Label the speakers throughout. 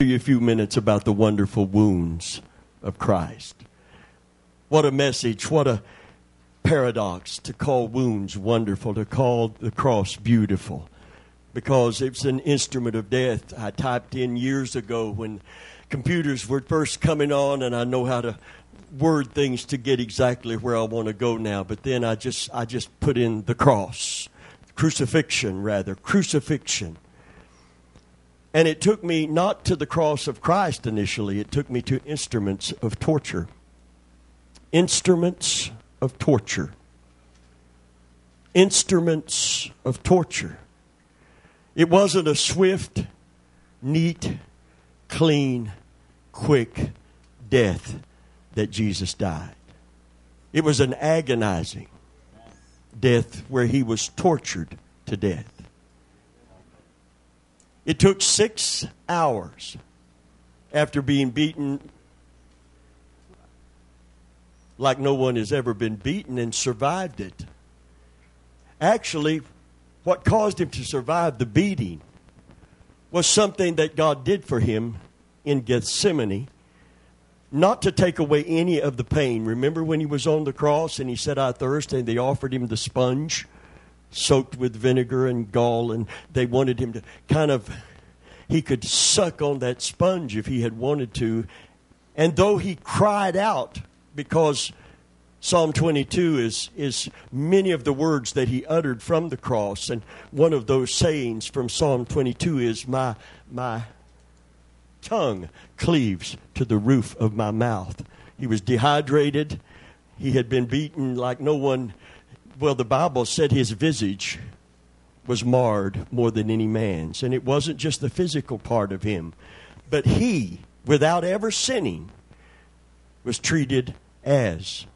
Speaker 1: you a few minutes about the wonderful wounds of Christ. What a message, what a paradox to call wounds wonderful, to call the cross beautiful, because it's an instrument of death. I typed in years ago when computers were first coming on, and I know how to word things to get exactly where I want to go now, but then I just I just put in the cross, crucifixion rather, crucifixion and it took me not to the cross of Christ initially, it took me to instruments of torture. Instruments of torture. Instruments of torture. It wasn't a swift, neat, clean, quick death that Jesus died. It was an agonizing death where he was tortured to death. It took six hours after being beaten like no one has ever been beaten and survived it. Actually, what caused him to survive the beating was something that God did for him in Gethsemane, not to take away any of the pain. Remember when he was on the cross and he said, I thirst, and they offered him the sponge? Soaked with vinegar and gall, and they wanted him to kind of, he could suck on that sponge if he had wanted to. And though he cried out, because Psalm 22 is, is many of the words that he uttered from the cross, and one of those sayings from Psalm 22 is, My, my tongue cleaves to the roof of my mouth. He was dehydrated. He had been beaten like no one well, the Bible said his visage was marred more than any man's. And it wasn't just the physical part of him, but he, without ever sinning, was treated as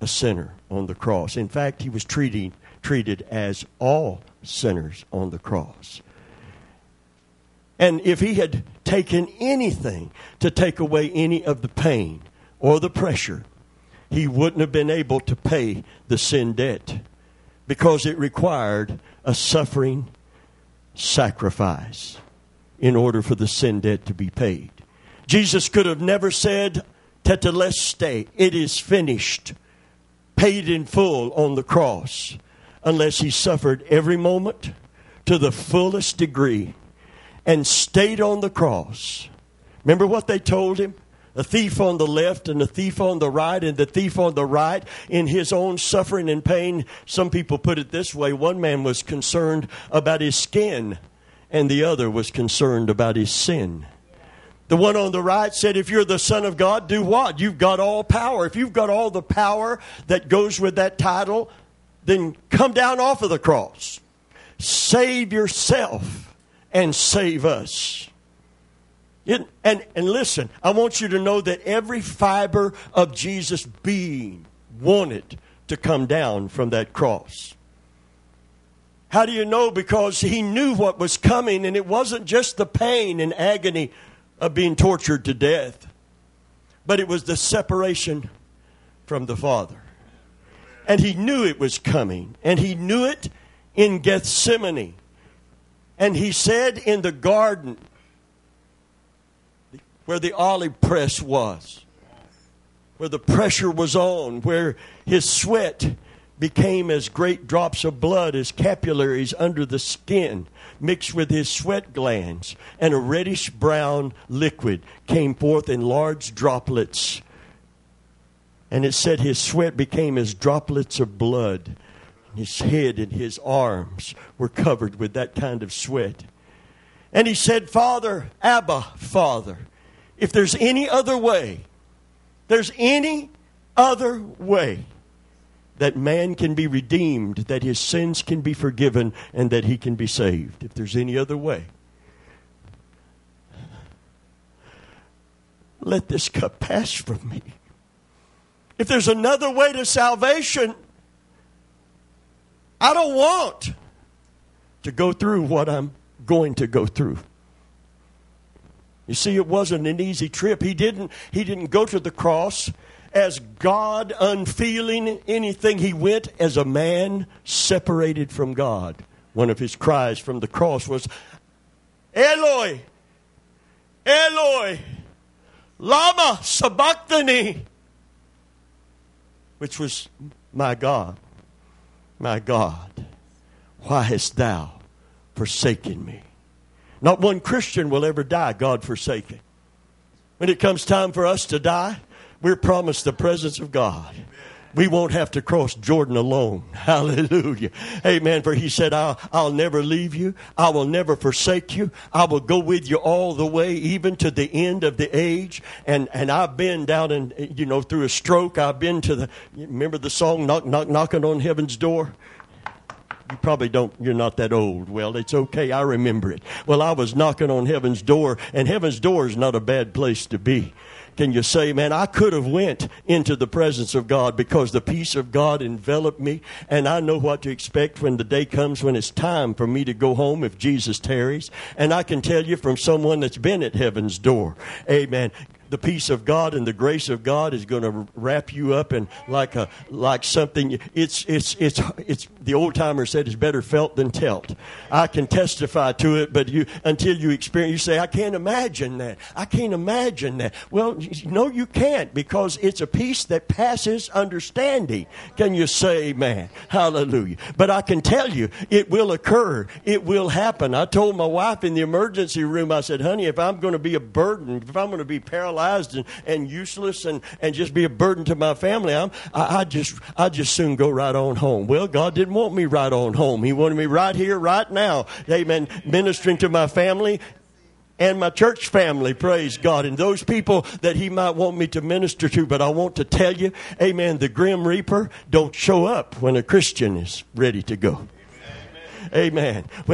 Speaker 1: a sinner on the cross. In fact, he was treating, treated as all sinners on the cross. And if he had taken anything to take away any of the pain or the pressure he wouldn't have been able to pay the sin debt because it required a suffering sacrifice in order for the sin debt to be paid. Jesus could have never said, Tetelestai, it is finished, paid in full on the cross, unless he suffered every moment to the fullest degree and stayed on the cross. Remember what they told him? A thief on the left and a thief on the right, and the thief on the right in his own suffering and pain. Some people put it this way one man was concerned about his skin, and the other was concerned about his sin. The one on the right said, If you're the Son of God, do what? You've got all power. If you've got all the power that goes with that title, then come down off of the cross. Save yourself and save us. It, and, and listen, I want you to know that every fiber of Jesus' being wanted to come down from that cross. How do you know? Because he knew what was coming, and it wasn't just the pain and agony of being tortured to death, but it was the separation from the Father. And he knew it was coming, and he knew it in Gethsemane. And he said in the garden, where the olive press was, where the pressure was on, where his sweat became as great drops of blood as capillaries under the skin mixed with his sweat glands, and a reddish brown liquid came forth in large droplets. And it said his sweat became as droplets of blood. His head and his arms were covered with that kind of sweat. And he said, Father, Abba, Father, if there's any other way, there's any other way that man can be redeemed, that his sins can be forgiven, and that he can be saved. If there's any other way, let this cup pass from me. If there's another way to salvation, I don't want to go through what I'm going to go through. You see, it wasn't an easy trip. He didn't, he didn't go to the cross as God unfeeling anything. He went as a man separated from God. One of his cries from the cross was, Eloi, Eloi, Lama Sabachthani, which was, My God, my God, why hast thou forsaken me? Not one Christian will ever die God forsaken. When it comes time for us to die, we're promised the presence of God we won't have to cross Jordan alone. Hallelujah. Amen. For he said, I'll, I'll never leave you. I will never forsake you. I will go with you all the way, even to the end of the age. And, and I've been down in, you know, through a stroke. I've been to the, remember the song, knock, knock, knocking on heaven's door? You probably don't you're not that old well it's okay i remember it well i was knocking on heaven's door and heaven's door is not a bad place to be can you say, man, I could have went into the presence of God because the peace of God enveloped me and I know what to expect when the day comes when it's time for me to go home if Jesus tarries. And I can tell you from someone that's been at heaven's door. Amen the peace of God and the grace of God is going to wrap you up in like a like something. It's it's it's it's the old timer said it's better felt than telt. I can testify to it, but you until you experience, you say I can't imagine that. I can't imagine that. Well, no, you can't because it's a peace that passes understanding. Can you say Amen? Hallelujah. But I can tell you, it will occur. It will happen. I told my wife in the emergency room, I said, honey, if I'm going to be a burden, if I'm going to be paralyzed and, and useless and, and just be a burden to my family, I'm, I, I just I just soon go right on home. Well, God didn't want me right on home. He wanted me right here, right now. Amen. Ministering to my family and my church family, praise God, and those people that He might want me to minister to. But I want to tell you, amen, the grim reaper don't show up when a Christian is ready to go. Amen.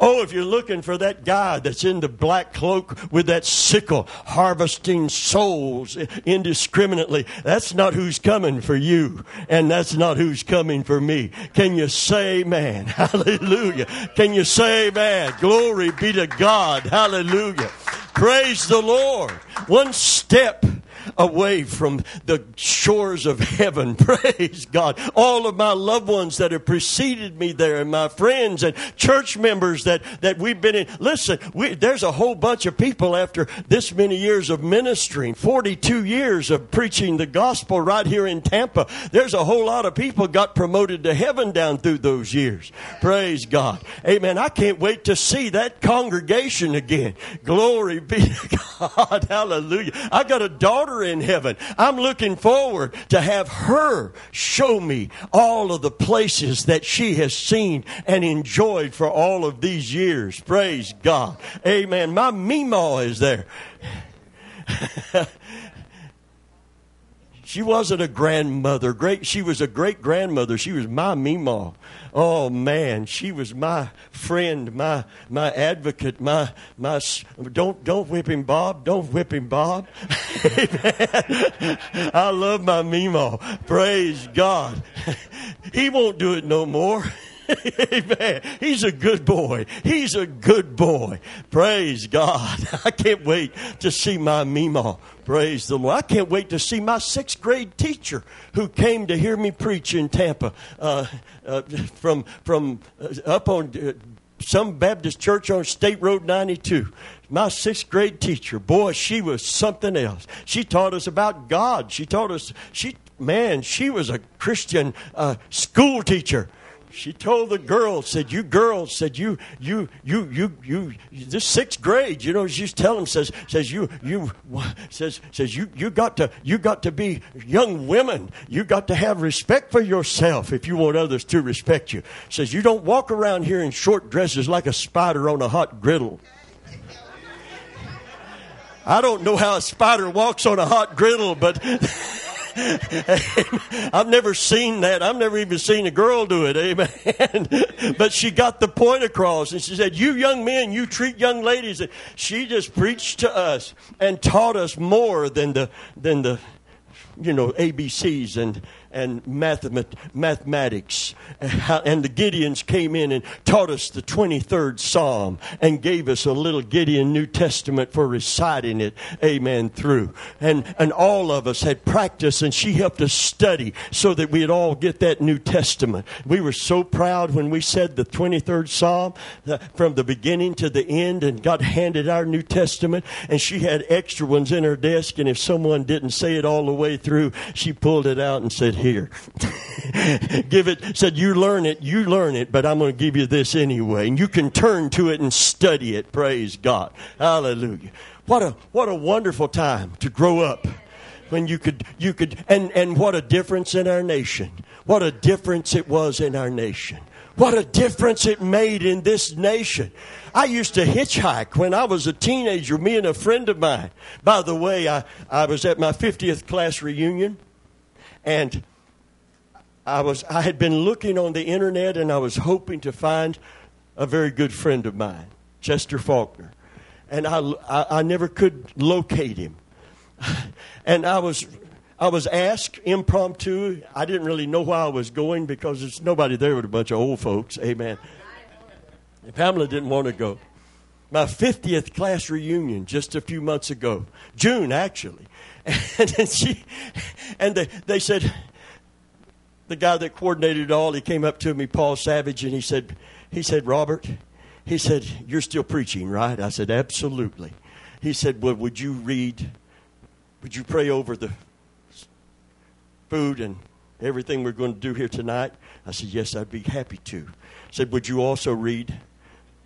Speaker 1: oh, if you're looking for that guy that's in the black cloak with that sickle harvesting souls indiscriminately, that's not who's coming for you. And that's not who's coming for me. Can you say man? Hallelujah. Can you say man? Glory be to God. Hallelujah. Praise the Lord. One step away from the shores of heaven. Praise God. All of my loved ones that have preceded me there and my friends and church members that, that we've been in. Listen, we, there's a whole bunch of people after this many years of ministering, 42 years of preaching the gospel right here in Tampa. There's a whole lot of people got promoted to heaven down through those years. Praise God. Amen. I can't wait to see that congregation again. Glory be to God. Hallelujah. I got a daughter in heaven. I'm looking forward to have her show me all of the places that she has seen and enjoyed for all of these years. Praise God. Amen. My Mima is there. she wasn't a grandmother. Great, she was a great grandmother. She was my Mima. Oh man, she was my friend, my my advocate, my my. Don't don't whip him, Bob. Don't whip him, Bob. I love my Mimo. Praise God. He won't do it no more. Amen. He's a good boy. He's a good boy. Praise God. I can't wait to see my Mima. Praise the Lord. I can't wait to see my sixth grade teacher who came to hear me preach in Tampa uh, uh, from, from uh, up on uh, some Baptist church on State Road 92. My sixth grade teacher, boy, she was something else. She taught us about God. She taught us, she, man, she was a Christian uh, school teacher she told the girls, said, "You girls, said you, you, you, you, you, this sixth grade, you know." She's telling them, says, says you, you, says, says you, you got to, you got to be young women. You got to have respect for yourself if you want others to respect you. Says you don't walk around here in short dresses like a spider on a hot griddle. I don't know how a spider walks on a hot griddle, but. I've never seen that. I've never even seen a girl do it. Amen. but she got the point across and she said, You young men, you treat young ladies. And She just preached to us and taught us more than the, than the, you know, ABCs and, and mathematics. And the Gideons came in and taught us the 23rd Psalm and gave us a little Gideon New Testament for reciting it, amen, through. And, and all of us had practice, and she helped us study so that we'd all get that New Testament. We were so proud when we said the 23rd Psalm uh, from the beginning to the end, and God handed our New Testament, and she had extra ones in her desk, and if someone didn't say it all the way through, she pulled it out and said, here. give it, said, you learn it, you learn it, but I'm going to give you this anyway. And you can turn to it and study it. Praise God. Hallelujah. What a, what a wonderful time to grow up when you could, you could, and, and what a difference in our nation. What a difference it was in our nation. What a difference it made in this nation. I used to hitchhike when I was a teenager, me and a friend of mine. By the way, I, I was at my 50th class reunion, and I was I had been looking on the internet and I was hoping to find a very good friend of mine, Chester Faulkner, and I, I, I never could locate him, and I was I was asked impromptu. I didn't really know why I was going because there's nobody there but a bunch of old folks. Amen. Pamela didn't want to go. My 50th class reunion just a few months ago, June actually, and she and they, they said the guy that coordinated it all, he came up to me, Paul Savage, and he said, he said, Robert, he said, you're still preaching, right? I said, absolutely. He said, well, would you read, would you pray over the food and everything we're going to do here tonight? I said, yes, I'd be happy to. Said, would you also read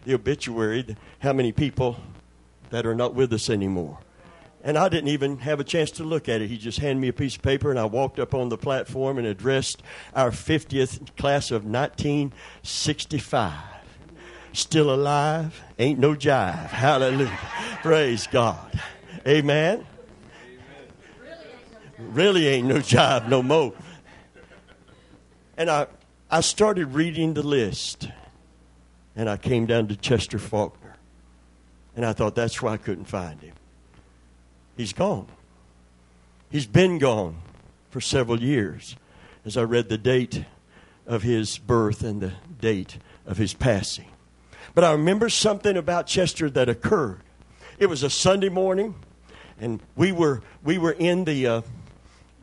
Speaker 1: the obituary, how many people that are not with us anymore? And I didn't even have a chance to look at it. He just handed me a piece of paper, and I walked up on the platform and addressed our 50th class of 1965. Still alive, ain't no jive. Hallelujah. Praise God. Amen. Really ain't no jive no more. And I, I started reading the list, and I came down to Chester Faulkner. And I thought that's why I couldn't find him. He's gone. He's been gone for several years as I read the date of his birth and the date of his passing. But I remember something about Chester that occurred. It was a Sunday morning, and we were, we were in the uh,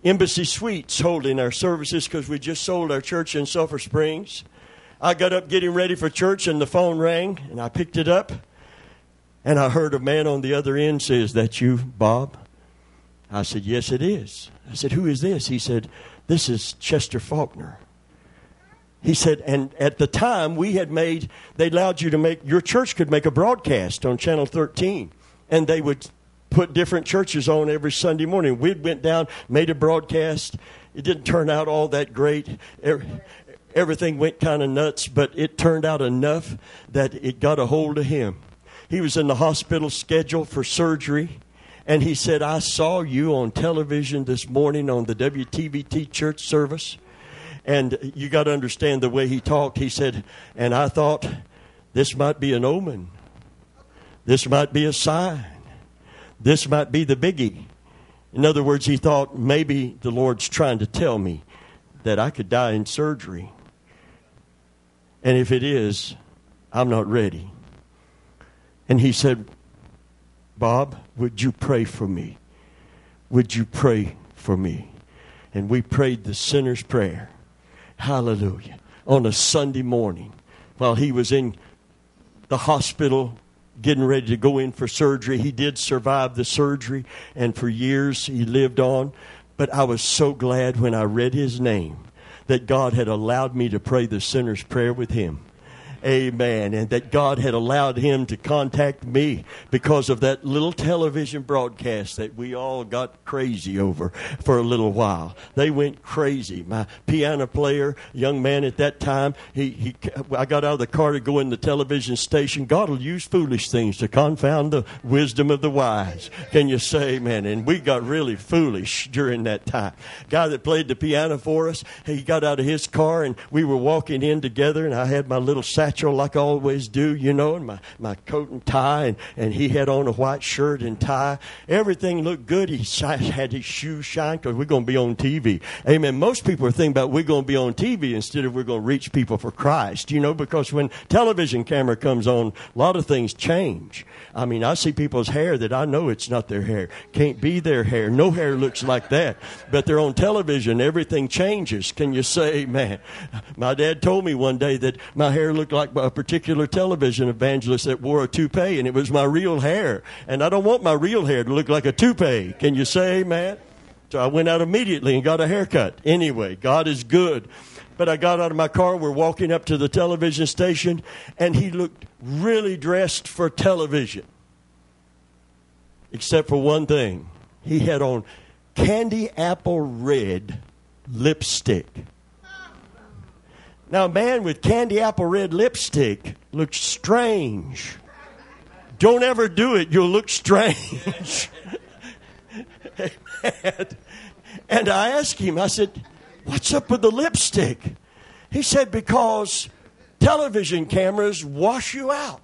Speaker 1: embassy suites holding our services because we just sold our church in Sulphur Springs. I got up getting ready for church, and the phone rang, and I picked it up. And I heard a man on the other end say, Is that you, Bob? I said, Yes, it is. I said, Who is this? He said, This is Chester Faulkner. He said, and at the time we had made, they allowed you to make, your church could make a broadcast on Channel 13. And they would put different churches on every Sunday morning. We went down, made a broadcast. It didn't turn out all that great. Everything went kind of nuts, but it turned out enough that it got a hold of him. He was in the hospital scheduled for surgery. And he said, I saw you on television this morning on the WTVT church service. And you got to understand the way he talked. He said, and I thought this might be an omen. This might be a sign. This might be the biggie. In other words, he thought maybe the Lord's trying to tell me that I could die in surgery. And if it is, I'm not ready. And he said, Bob, would you pray for me? Would you pray for me? And we prayed the sinner's prayer. Hallelujah. On a Sunday morning while he was in the hospital getting ready to go in for surgery. He did survive the surgery, and for years he lived on. But I was so glad when I read his name that God had allowed me to pray the sinner's prayer with him. Amen. And that God had allowed him to contact me because of that little television broadcast that we all got crazy over for a little while. They went crazy. My piano player, young man at that time, he, he I got out of the car to go in the television station. God will use foolish things to confound the wisdom of the wise. Can you say amen? And we got really foolish during that time. Guy that played the piano for us, he got out of his car and we were walking in together and I had my little sax satchel like I always do, you know, and my, my coat and tie, and, and he had on a white shirt and tie. Everything looked good. He had his shoes shine because we're going to be on TV. Amen. Most people are thinking about we're going to be on TV instead of we're going to reach people for Christ, you know, because when television camera comes on, a lot of things change. I mean, I see people's hair that I know it's not their hair. Can't be their hair. No hair looks like that. But they're on television. Everything changes. Can you say, man? My dad told me one day that my hair looked like a particular television evangelist that wore a toupee, and it was my real hair. And I don't want my real hair to look like a toupee. Can you say, man? So I went out immediately and got a haircut. Anyway, God is good. But I got out of my car, we're walking up to the television station, and he looked really dressed for television. Except for one thing. He had on candy apple red lipstick. Now, a man with candy apple red lipstick looks strange. Don't ever do it, you'll look strange. and I asked him, I said, What's up with the lipstick? He said, Because television cameras wash you out.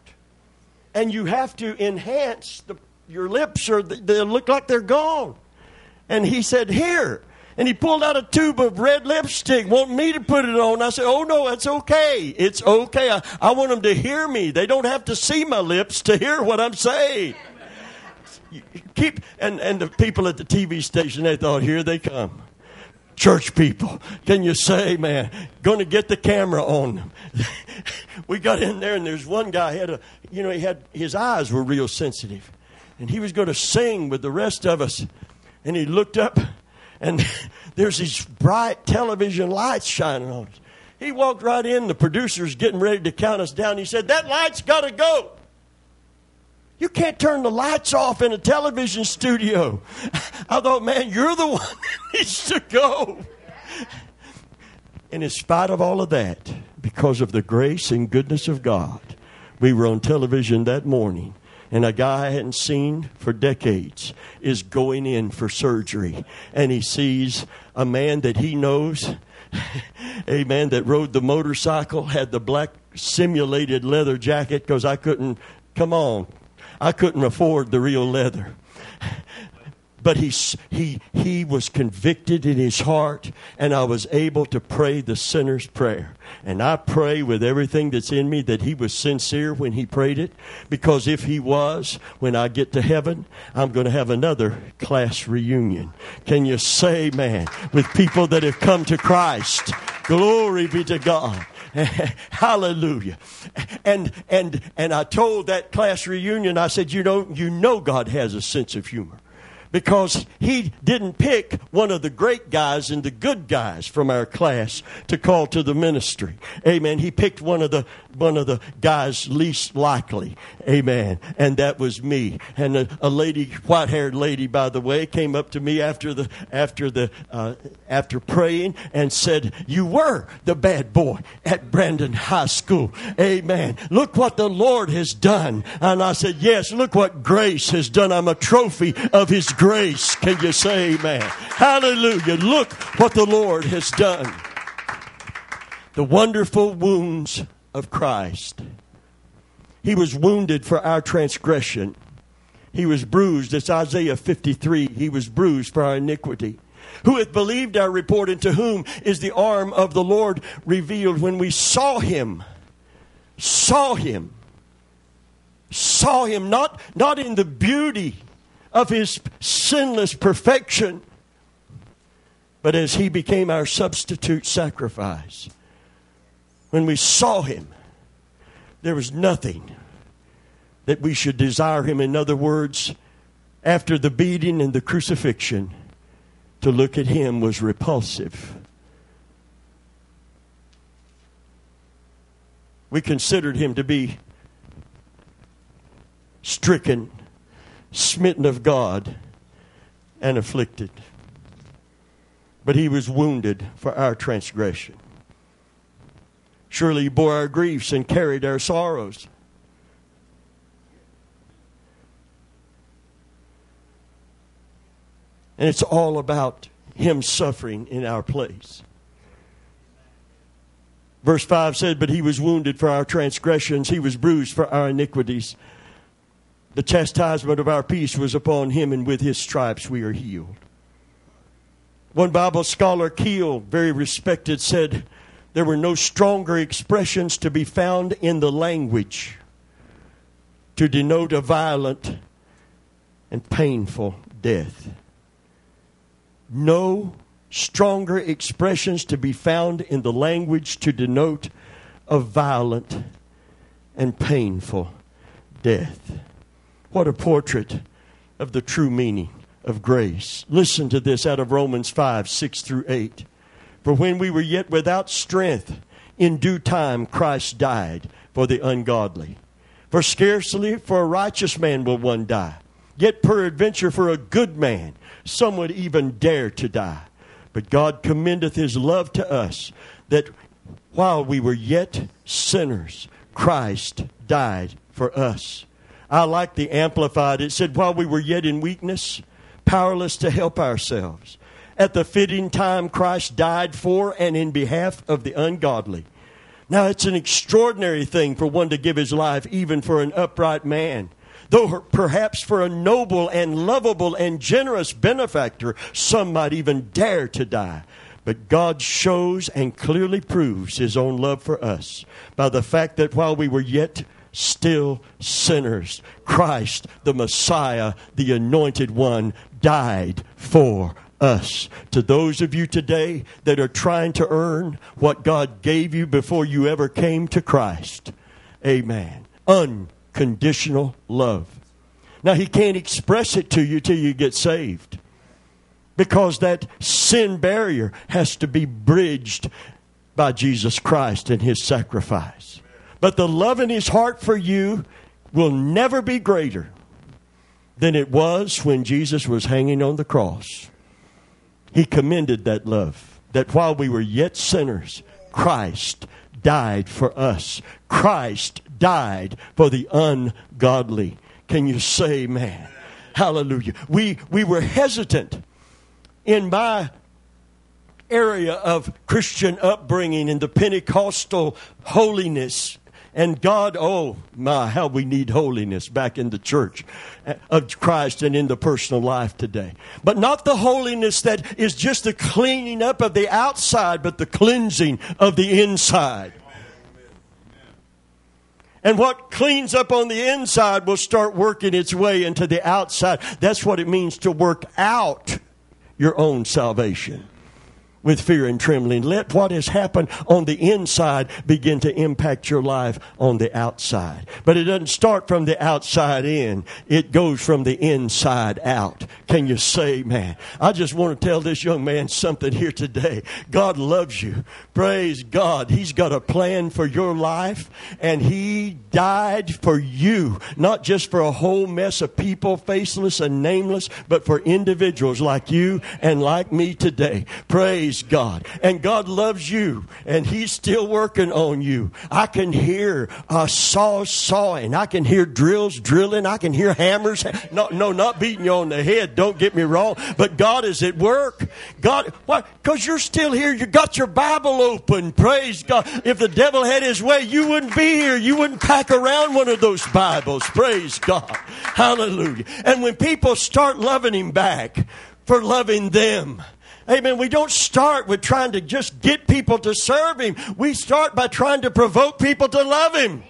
Speaker 1: And you have to enhance the, your lips or they look like they're gone. And he said, Here. And he pulled out a tube of red lipstick, wanting me to put it on. I said, Oh, no, it's okay. It's okay. I, I want them to hear me. They don't have to see my lips to hear what I'm saying. Keep and, and the people at the TV station, they thought, Here they come church people. Can you say, man, going to get the camera on them? we got in there, and there's one guy had a, you know, he had his eyes were real sensitive, and he was going to sing with the rest of us, and he looked up, and there's these bright television lights shining on us. He walked right in. The producer's getting ready to count us down. He said, "That light's got to go." You can't turn the lights off in a television studio. I thought, man, you're the one that needs to go. And in spite of all of that, because of the grace and goodness of God, we were on television that morning. And a guy I hadn't seen for decades is going in for surgery. And he sees a man that he knows, a man that rode the motorcycle, had the black simulated leather jacket because I couldn't, come on, I couldn't afford the real leather. But he, he, he was convicted in his heart, and I was able to pray the sinner's prayer. And I pray with everything that's in me that he was sincere when he prayed it, because if he was, when I get to heaven, I'm going to have another class reunion. Can you say, man, with people that have come to Christ? Glory be to God. Hallelujah. And and and I told that class reunion, I said, you know, you know God has a sense of humor because he didn't pick one of the great guys and the good guys from our class to call to the ministry. Amen. He picked one of the one of the guys least likely. Amen. And that was me. And a, a lady, white-haired lady, by the way, came up to me after the after the uh, after praying and said, "You were the bad boy at Brandon High School." Amen. Look what the Lord has done. And I said, "Yes. Look what grace has done. I'm a trophy of His." grace grace. Can you say amen? Hallelujah. Look what the Lord has done. The wonderful wounds of Christ. He was wounded for our transgression. He was bruised. It's Isaiah 53. He was bruised for our iniquity. Who hath believed our report, and to whom is the arm of the Lord revealed? When we saw him, saw him, saw him, not, not in the beauty of his sinless perfection, but as he became our substitute sacrifice. When we saw him, there was nothing that we should desire him. In other words, after the beating and the crucifixion, to look at him was repulsive. We considered him to be stricken smitten of God and afflicted. But he was wounded for our transgression. Surely he bore our griefs and carried our sorrows. And it's all about him suffering in our place. Verse 5 said, But he was wounded for our transgressions, he was bruised for our iniquities. The chastisement of our peace was upon him, and with his stripes we are healed. One Bible scholar, Keil, very respected, said there were no stronger expressions to be found in the language to denote a violent and painful death. No stronger expressions to be found in the language to denote a violent and painful death. What a portrait of the true meaning of grace. Listen to this out of Romans 5 6 through 8. For when we were yet without strength, in due time Christ died for the ungodly. For scarcely for a righteous man will one die, yet peradventure for a good man some would even dare to die. But God commendeth his love to us, that while we were yet sinners, Christ died for us. I like the Amplified. It said, while we were yet in weakness, powerless to help ourselves. At the fitting time, Christ died for and in behalf of the ungodly. Now, it's an extraordinary thing for one to give his life, even for an upright man. Though perhaps for a noble and lovable and generous benefactor, some might even dare to die. But God shows and clearly proves his own love for us by the fact that while we were yet still sinners, Christ, the Messiah, the Anointed One, died for us. To those of you today that are trying to earn what God gave you before you ever came to Christ, amen. Unconditional love. Now, He can't express it to you till you get saved because that sin barrier has to be bridged by Jesus Christ and His sacrifice. But the love in His heart for you will never be greater than it was when Jesus was hanging on the cross. He commended that love, that while we were yet sinners, Christ died for us. Christ died for the ungodly. Can you say, man? Hallelujah. We, we were hesitant in my area of Christian upbringing in the Pentecostal holiness and God, oh my, how we need holiness back in the church uh, of Christ and in the personal life today. But not the holiness that is just the cleaning up of the outside, but the cleansing of the inside. And what cleans up on the inside will start working its way into the outside. That's what it means to work out your own salvation with fear and trembling. Let what has happened on the inside begin to impact your life on the outside. But it doesn't start from the outside in, it goes from the inside out. Can you say, man? I just want to tell this young man something here today. God loves you. Praise God. He's got a plan for your life, and He died for you, not just for a whole mess of people, faceless and nameless, but for individuals like you and like me today. Praise Praise God. And God loves you and He's still working on you. I can hear uh, saws sawing. I can hear drills drilling. I can hear hammers. No, no, not beating you on the head. Don't get me wrong. But God is at work. God, why? Because you're still here. You got your Bible open. Praise God. If the devil had his way, you wouldn't be here. You wouldn't pack around one of those Bibles. Praise God. Hallelujah. And when people start loving Him back for loving them, Amen. We don't start with trying to just get people to serve Him. We start by trying to provoke people to love Him.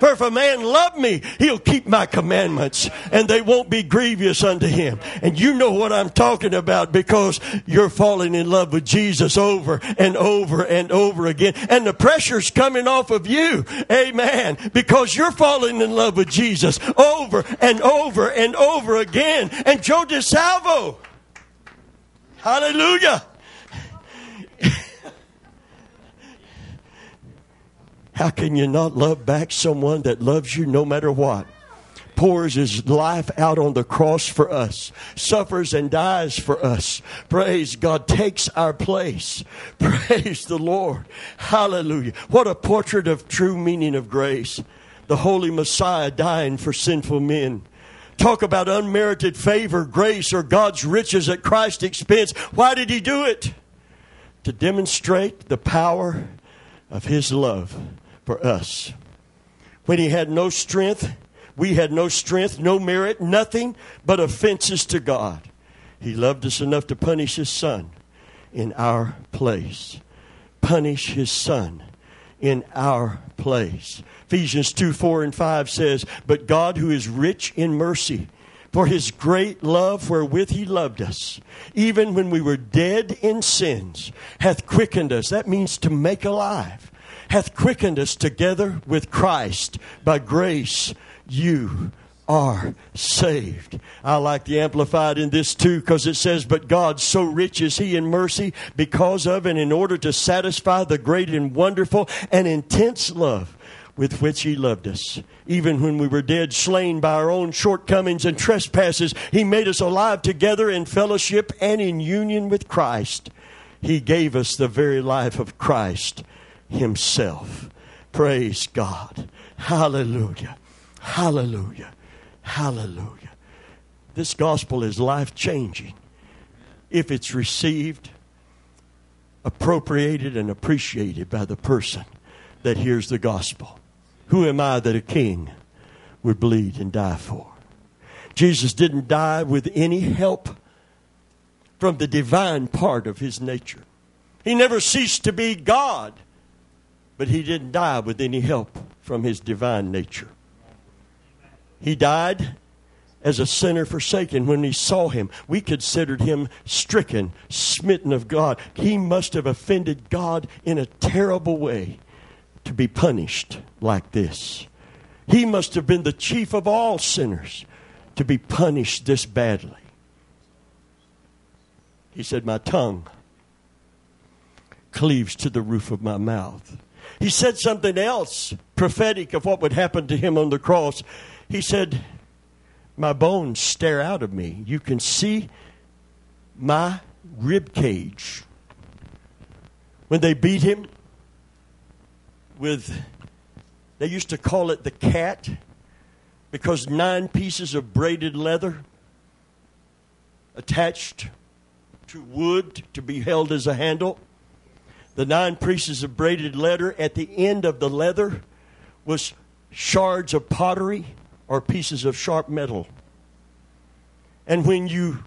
Speaker 1: For if a man love me, he'll keep my commandments and they won't be grievous unto him. And you know what I'm talking about because you're falling in love with Jesus over and over and over again. And the pressure's coming off of you. Amen. Because you're falling in love with Jesus over and over and over again. And Joe DeSalvo, Hallelujah. How can you not love back someone that loves you no matter what? Pours his life out on the cross for us, suffers and dies for us. Praise God, takes our place. Praise the Lord. Hallelujah. What a portrait of true meaning of grace. The Holy Messiah dying for sinful men talk about unmerited favor, grace, or God's riches at Christ's expense. Why did he do it? To demonstrate the power of his love for us. When he had no strength, we had no strength, no merit, nothing but offenses to God. He loved us enough to punish his son in our place. Punish his son in our place. Ephesians 2 4 and 5 says, But God, who is rich in mercy, for his great love wherewith he loved us, even when we were dead in sins, hath quickened us. That means to make alive. Hath quickened us together with Christ. By grace you are saved. I like the Amplified in this too because it says, But God, so rich is He in mercy, because of and in order to satisfy the great and wonderful and intense love with which He loved us. Even when we were dead, slain by our own shortcomings and trespasses, He made us alive together in fellowship and in union with Christ. He gave us the very life of Christ Himself. Praise God. Hallelujah. Hallelujah. Hallelujah. This gospel is life changing if it's received, appropriated, and appreciated by the person that hears the gospel. Who am I that a king would bleed and die for? Jesus didn't die with any help from the divine part of his nature. He never ceased to be God, but he didn't die with any help from his divine nature. He died as a sinner forsaken when we saw him. We considered him stricken, smitten of God. He must have offended God in a terrible way to be punished like this. He must have been the chief of all sinners to be punished this badly. He said, My tongue cleaves to the roof of my mouth. He said something else prophetic of what would happen to him on the cross. He said, My bones stare out of me. You can see my rib cage. When they beat him with, they used to call it the cat because nine pieces of braided leather attached to wood to be held as a handle. The nine pieces of braided leather at the end of the leather was shards of pottery or pieces of sharp metal. And when you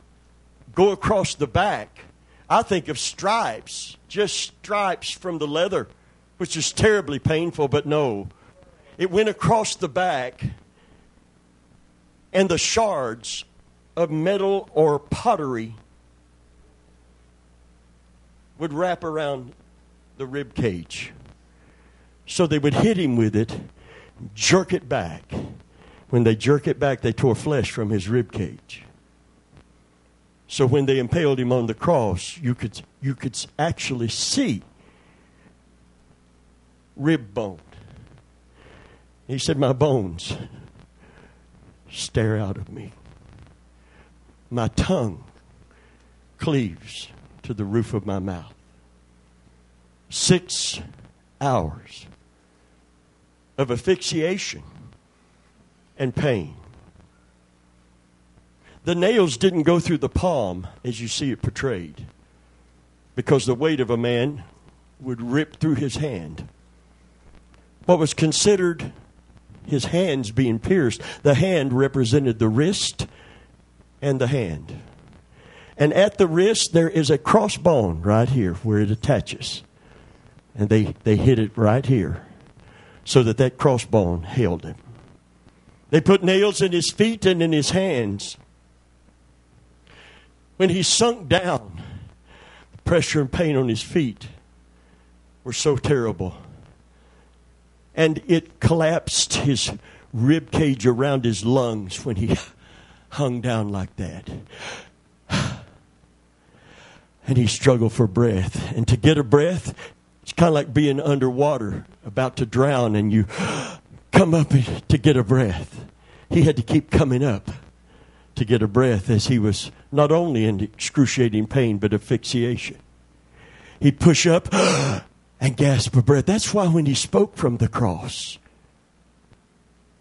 Speaker 1: go across the back, I think of stripes, just stripes from the leather, which is terribly painful, but no. It went across the back, and the shards of metal or pottery would wrap around the rib cage. So they would hit him with it, jerk it back, when they jerk it back, they tore flesh from his rib cage. So when they impaled him on the cross, you could, you could actually see rib bone. He said, My bones stare out of me. My tongue cleaves to the roof of my mouth. Six hours of asphyxiation and pain. The nails didn't go through the palm as you see it portrayed because the weight of a man would rip through his hand. What was considered his hands being pierced, the hand represented the wrist and the hand. And at the wrist, there is a crossbone right here where it attaches. And they, they hit it right here so that that crossbone held him. They put nails in his feet and in his hands. When he sunk down, the pressure and pain on his feet were so terrible. And it collapsed his rib cage around his lungs when he hung down like that. And he struggled for breath. And to get a breath, it's kind of like being underwater, about to drown, and you come up to get a breath. He had to keep coming up to get a breath as he was not only in excruciating pain, but asphyxiation. He'd push up and gasp for breath. That's why when he spoke from the cross,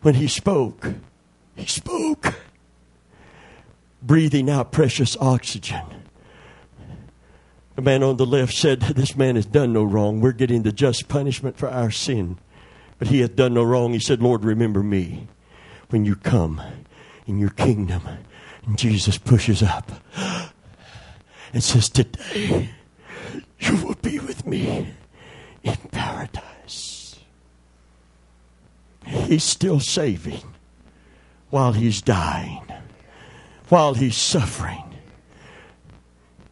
Speaker 1: when he spoke, he spoke, breathing out precious oxygen. The man on the left said, This man has done no wrong. We're getting the just punishment for our sin. But he hath done no wrong. He said, Lord, remember me when you come in your kingdom. And Jesus pushes up and says, Today you will be with me in paradise. He's still saving while he's dying, while he's suffering.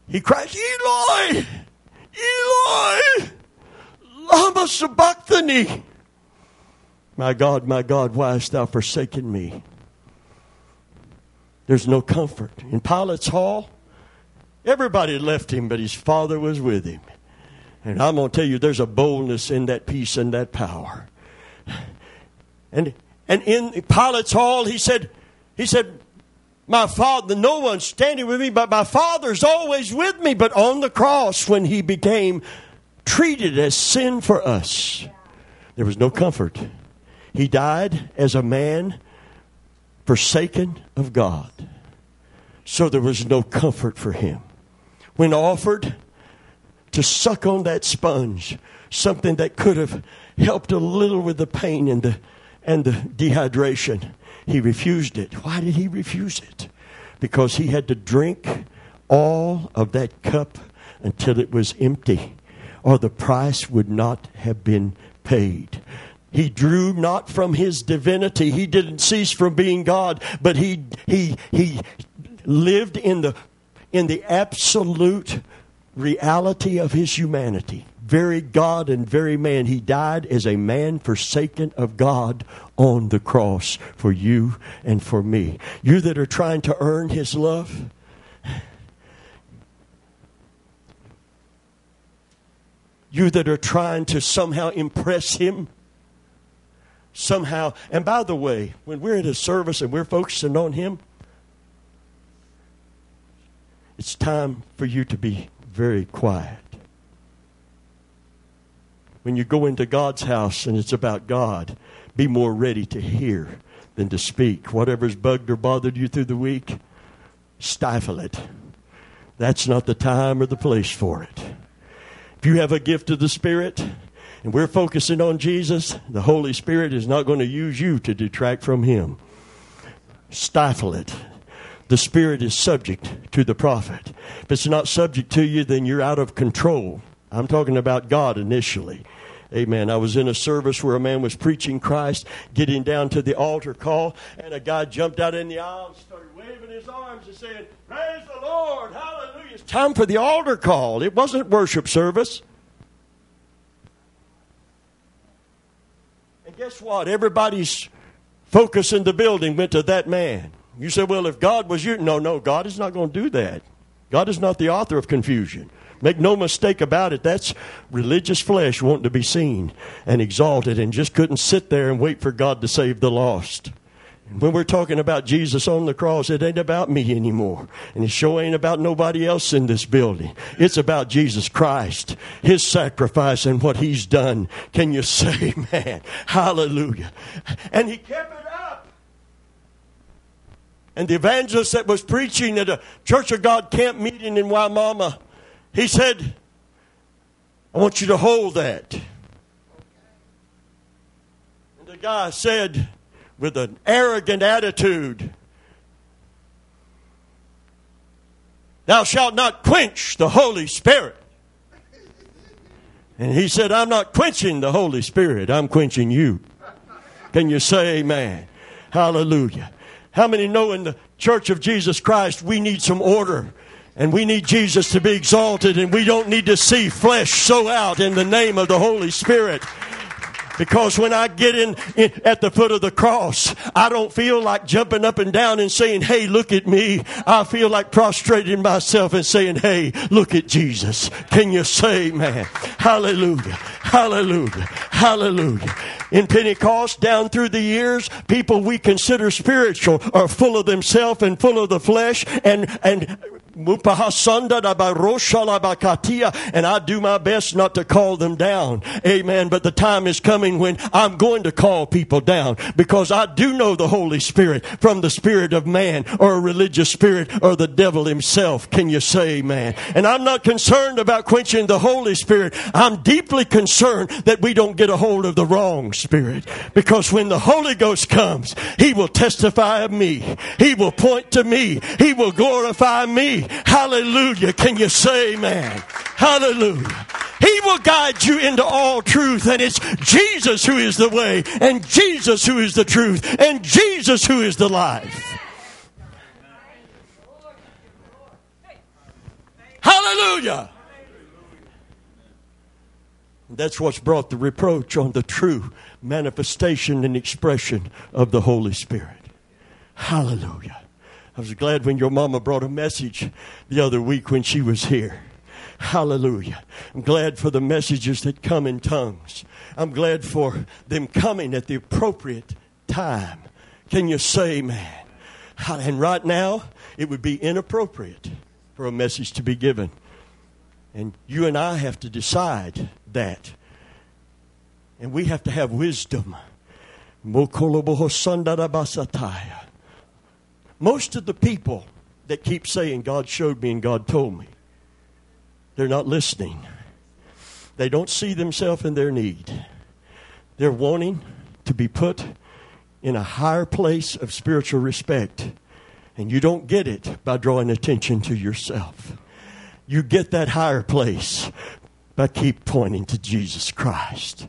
Speaker 1: He cries, Eloi, Eloi, lama sabachthani. My God, my God, why hast thou forsaken me? There's no comfort. In Pilate's hall, everybody left him, but his father was with him. And I'm going to tell you, there's a boldness in that peace and that power. And, and in Pilate's hall, he said, he said, my father, no one's standing with me, but my father's always with me. But on the cross, when he became treated as sin for us, there was no comfort. He died as a man forsaken of God. So there was no comfort for him. When offered to suck on that sponge, something that could have helped a little with the pain and the, and the dehydration, he refused it. Why did he refuse it? Because he had to drink all of that cup until it was empty, or the price would not have been paid. He drew not from his divinity. He didn't cease from being God, but he, he, he lived in the, in the absolute reality of his humanity very God and very man. He died as a man forsaken of God on the cross for you and for me. You that are trying to earn his love, you that are trying to somehow impress him, somehow. And by the way, when we're at a service and we're focusing on him, it's time for you to be very quiet when you go into God's house and it's about God, be more ready to hear than to speak. Whatever's bugged or bothered you through the week, stifle it. That's not the time or the place for it. If you have a gift of the Spirit and we're focusing on Jesus, the Holy Spirit is not going to use you to detract from Him. Stifle it. The Spirit is subject to the prophet. If it's not subject to you, then you're out of control. I'm talking about God initially. Amen. I was in a service where a man was preaching Christ, getting down to the altar call, and a guy jumped out in the aisle and started waving his arms and saying, Praise the Lord, hallelujah. It's time for the altar call. It wasn't worship service. And guess what? Everybody's focus in the building went to that man. You say, well, if God was you, no, no, God is not going to do that. God is not the author of confusion. Make no mistake about it, that's religious flesh wanting to be seen and exalted and just couldn't sit there and wait for God to save the lost. When we're talking about Jesus on the cross, it ain't about me anymore. And it sure ain't about nobody else in this building. It's about Jesus Christ, His sacrifice and what He's done. Can you say, man, hallelujah? And He kept. And the evangelist that was preaching at a Church of God camp meeting in Waimama, he said, I want you to hold that. And the guy said, with an arrogant attitude, Thou shalt not quench the Holy Spirit. And he said, I'm not quenching the Holy Spirit, I'm quenching you. Can you say amen? Hallelujah. How many know in the church of Jesus Christ we need some order? And we need Jesus to be exalted, and we don't need to see flesh sow out in the name of the Holy Spirit. Because when I get in, in, at the foot of the cross, I don't feel like jumping up and down and saying, Hey, look at me. I feel like prostrating myself and saying, Hey, look at Jesus. Can you say, man? Hallelujah. Hallelujah. Hallelujah. In Pentecost, down through the years, people we consider spiritual are full of themselves and full of the flesh and, and And I do my best not to call them down. Amen. But the time is coming when I'm going to call people down because I do know the Holy Spirit from the spirit of man or a religious spirit or the devil himself. Can you say amen? And I'm not concerned about quenching the Holy Spirit. I'm deeply concerned that we don't get a hold of the wrong spirit because when the Holy Ghost comes, He will testify of me. He will point to me. He will glorify me. Hallelujah. Can you say amen? Hallelujah. He will guide you into all truth and it's Jesus who is the way and Jesus who is the truth and Jesus who is the life. Hallelujah. That's what's brought the reproach on the true manifestation and expression of the Holy Spirit. Hallelujah. I was glad when your mama brought a message the other week when she was here. Hallelujah. I'm glad for the messages that come in tongues. I'm glad for them coming at the appropriate time. Can you say, man? And right now, it would be inappropriate for a message to be given. And you and I have to decide that. And we have to have wisdom. Most of the people that keep saying, God showed me and God told me, they're not listening. They don't see themselves in their need. They're wanting to be put in a higher place of spiritual respect. And you don't get it by drawing attention to yourself. You get that higher place by keep pointing to Jesus Christ.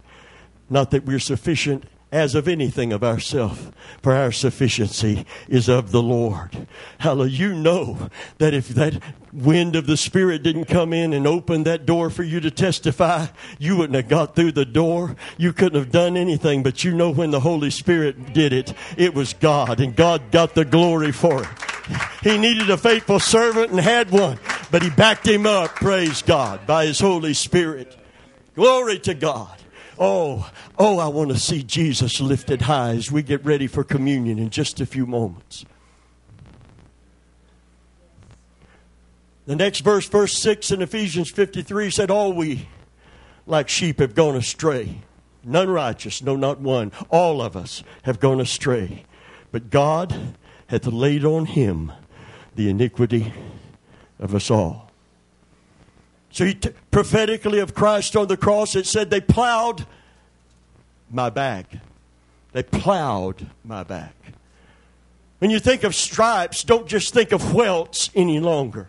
Speaker 1: Not that we're sufficient as of anything of ourself, for our sufficiency is of the Lord. Hallelujah. You know that if that wind of the Spirit didn't come in and open that door for you to testify, you wouldn't have got through the door. You couldn't have done anything, but you know when the Holy Spirit did it, it was God, and God got the glory for it. He needed a faithful servant and had one, but he backed him up, praise God, by his Holy Spirit. Glory to God. Oh, oh, I want to see Jesus lifted high as we get ready for communion in just a few moments. The next verse, verse 6 in Ephesians 53 said, All we like sheep have gone astray. None righteous, no, not one. All of us have gone astray. But God hath laid on him the iniquity of us all. So he t- prophetically of Christ on the cross, it said they plowed my back. They plowed my back. When you think of stripes, don't just think of welts any longer.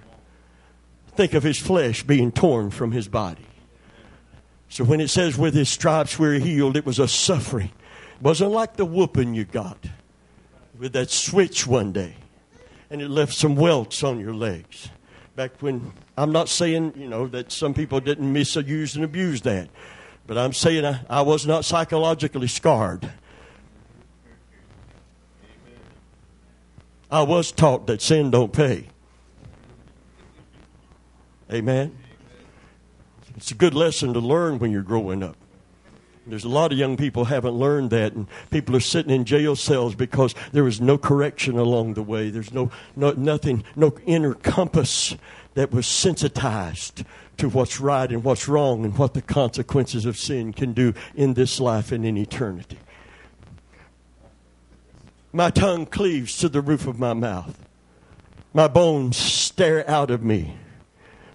Speaker 1: Think of his flesh being torn from his body. So when it says with his stripes we're healed, it was a suffering. It wasn't like the whooping you got with that switch one day and it left some welts on your legs back when I'm not saying, you know, that some people didn't misuse and abuse that, but I'm saying I, I was not psychologically scarred. I was taught that sin don't pay. Amen. It's a good lesson to learn when you're growing up. There's a lot of young people haven't learned that, and people are sitting in jail cells because there was no correction along the way. There's no, no nothing, no inner compass that was sensitized to what's right and what's wrong and what the consequences of sin can do in this life and in eternity. My tongue cleaves to the roof of my mouth. My bones stare out of me.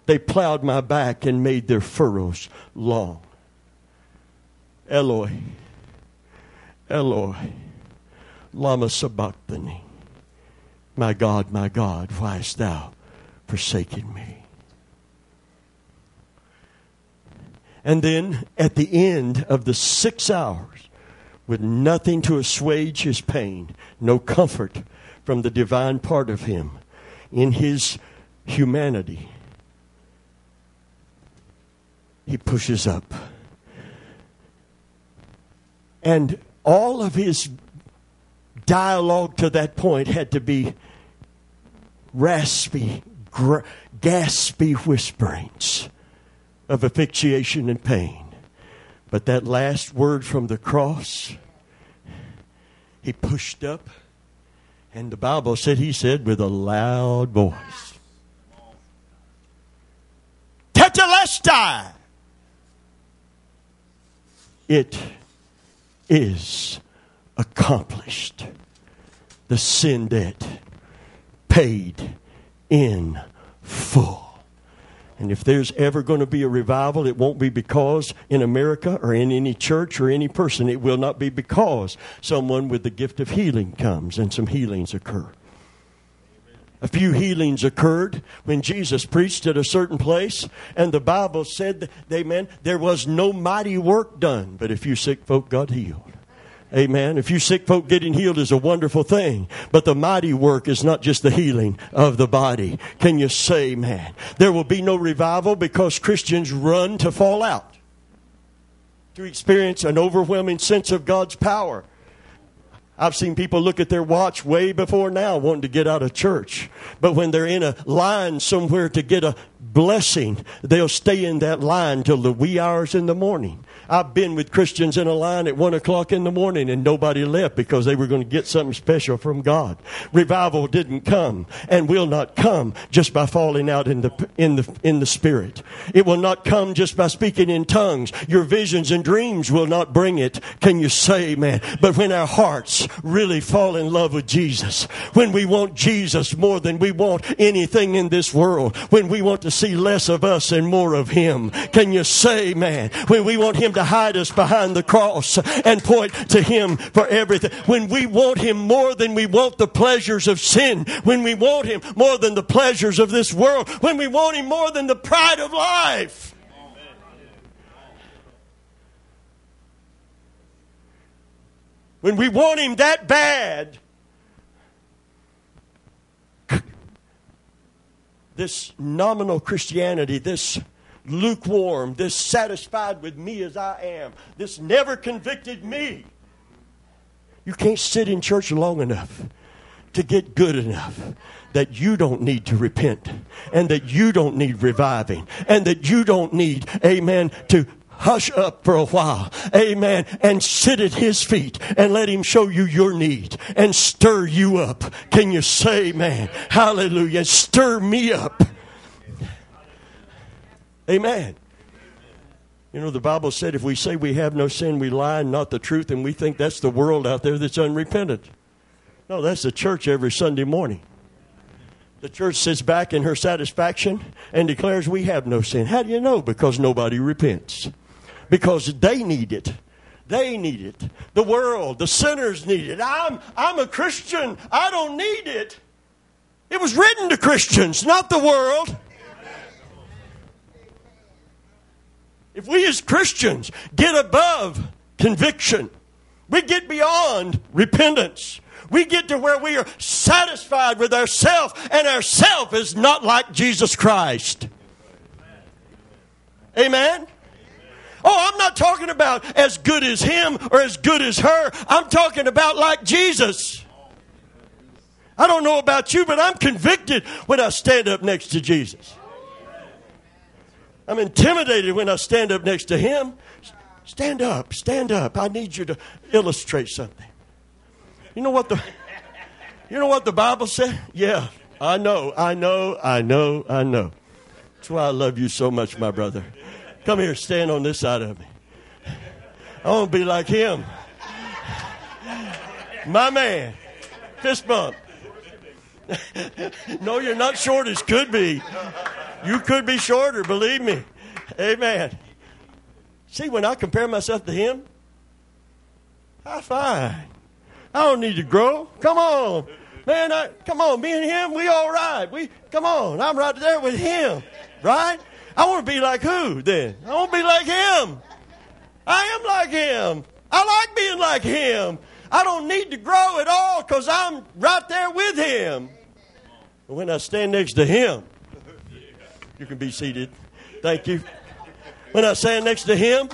Speaker 1: They plowed my back and made their furrows long. Eloi, Eloi, lama sabachthani. My God, my God, why hast thou forsaken me? And then at the end of the six hours, with nothing to assuage his pain, no comfort from the divine part of him in his humanity, he pushes up and all of his dialogue to that point had to be raspy, gr- gaspy whisperings of asphyxiation and pain. But that last word from the cross, he pushed up, and the Bible said he said with a loud voice, die. It is accomplished. The sin debt paid in full. And if there's ever going to be a revival, it won't be because in America or in any church or any person. It will not be because someone with the gift of healing comes and some healings occur. A few healings occurred when Jesus preached at a certain place, and the Bible said, Amen, there was no mighty work done, but a few sick folk got healed. Amen. If you sick folk getting healed is a wonderful thing, but the mighty work is not just the healing of the body. Can you say, man? There will be no revival because Christians run to fall out, to experience an overwhelming sense of God's power. I've seen people look at their watch way before now wanting to get out of church. But when they're in a line somewhere to get a blessing, they'll stay in that line till the wee hours in the morning. I've been with Christians in a line at one o'clock in the morning and nobody left because they were going to get something special from God. Revival didn't come and will not come just by falling out in the, in the, in the spirit. It will not come just by speaking in tongues. Your visions and dreams will not bring it. Can you say, man? But when our hearts really fall in love with Jesus, when we want Jesus more than we want anything in this world, when we want to see less of us and more of Him, can you say, man? When we want Him to hide us behind the cross and point to Him for everything. When we want Him more than we want the pleasures of sin, when we want Him more than the pleasures of this world, when we want Him more than the pride of life. When we want Him that bad, this nominal Christianity, this lukewarm, this satisfied with me as I am, this never convicted me. You can't sit in church long enough to get good enough that you don't need to repent and that you don't need reviving and that you don't need, amen, to hush up for a while, amen, and sit at his feet and let him show you your need and stir you up. Can you say, man, hallelujah, stir me up Amen. You know, the Bible said if we say we have no sin, we lie and not the truth, and we think that's the world out there that's unrepentant. No, that's the church every Sunday morning. The church sits back in her satisfaction and declares we have no sin. How do you know? Because nobody repents. Because they need it. They need it. The world, the sinners need it. I'm, I'm a Christian. I don't need it. It was written to Christians, not the world. If we as Christians get above conviction, we get beyond repentance. We get to where we are satisfied with ourselves, and ourself is not like Jesus Christ. Amen? Oh, I'm not talking about as good as him or as good as her. I'm talking about like Jesus. I don't know about you, but I'm convicted when I stand up next to Jesus. I'm intimidated when I stand up next to him. Stand up, stand up. I need you to illustrate something. You know what the You know what the Bible said? Yeah, I know, I know, I know, I know. That's why I love you so much, my brother. Come here, stand on this side of me. I want to be like him. My man. Fist bump. no, you're not short as could be. You could be shorter, believe me. Amen. See, when I compare myself to him, I'm fine. I don't need to grow. Come on. Man, I, come on, me and him, we all right. We come on, I'm right there with him. Right? I want to be like who then? I want to be like him. I am like him. I like being like him. I don't need to grow at all because I'm right there with him. When I stand next to him, you can be seated. Thank you. When I stand next to him,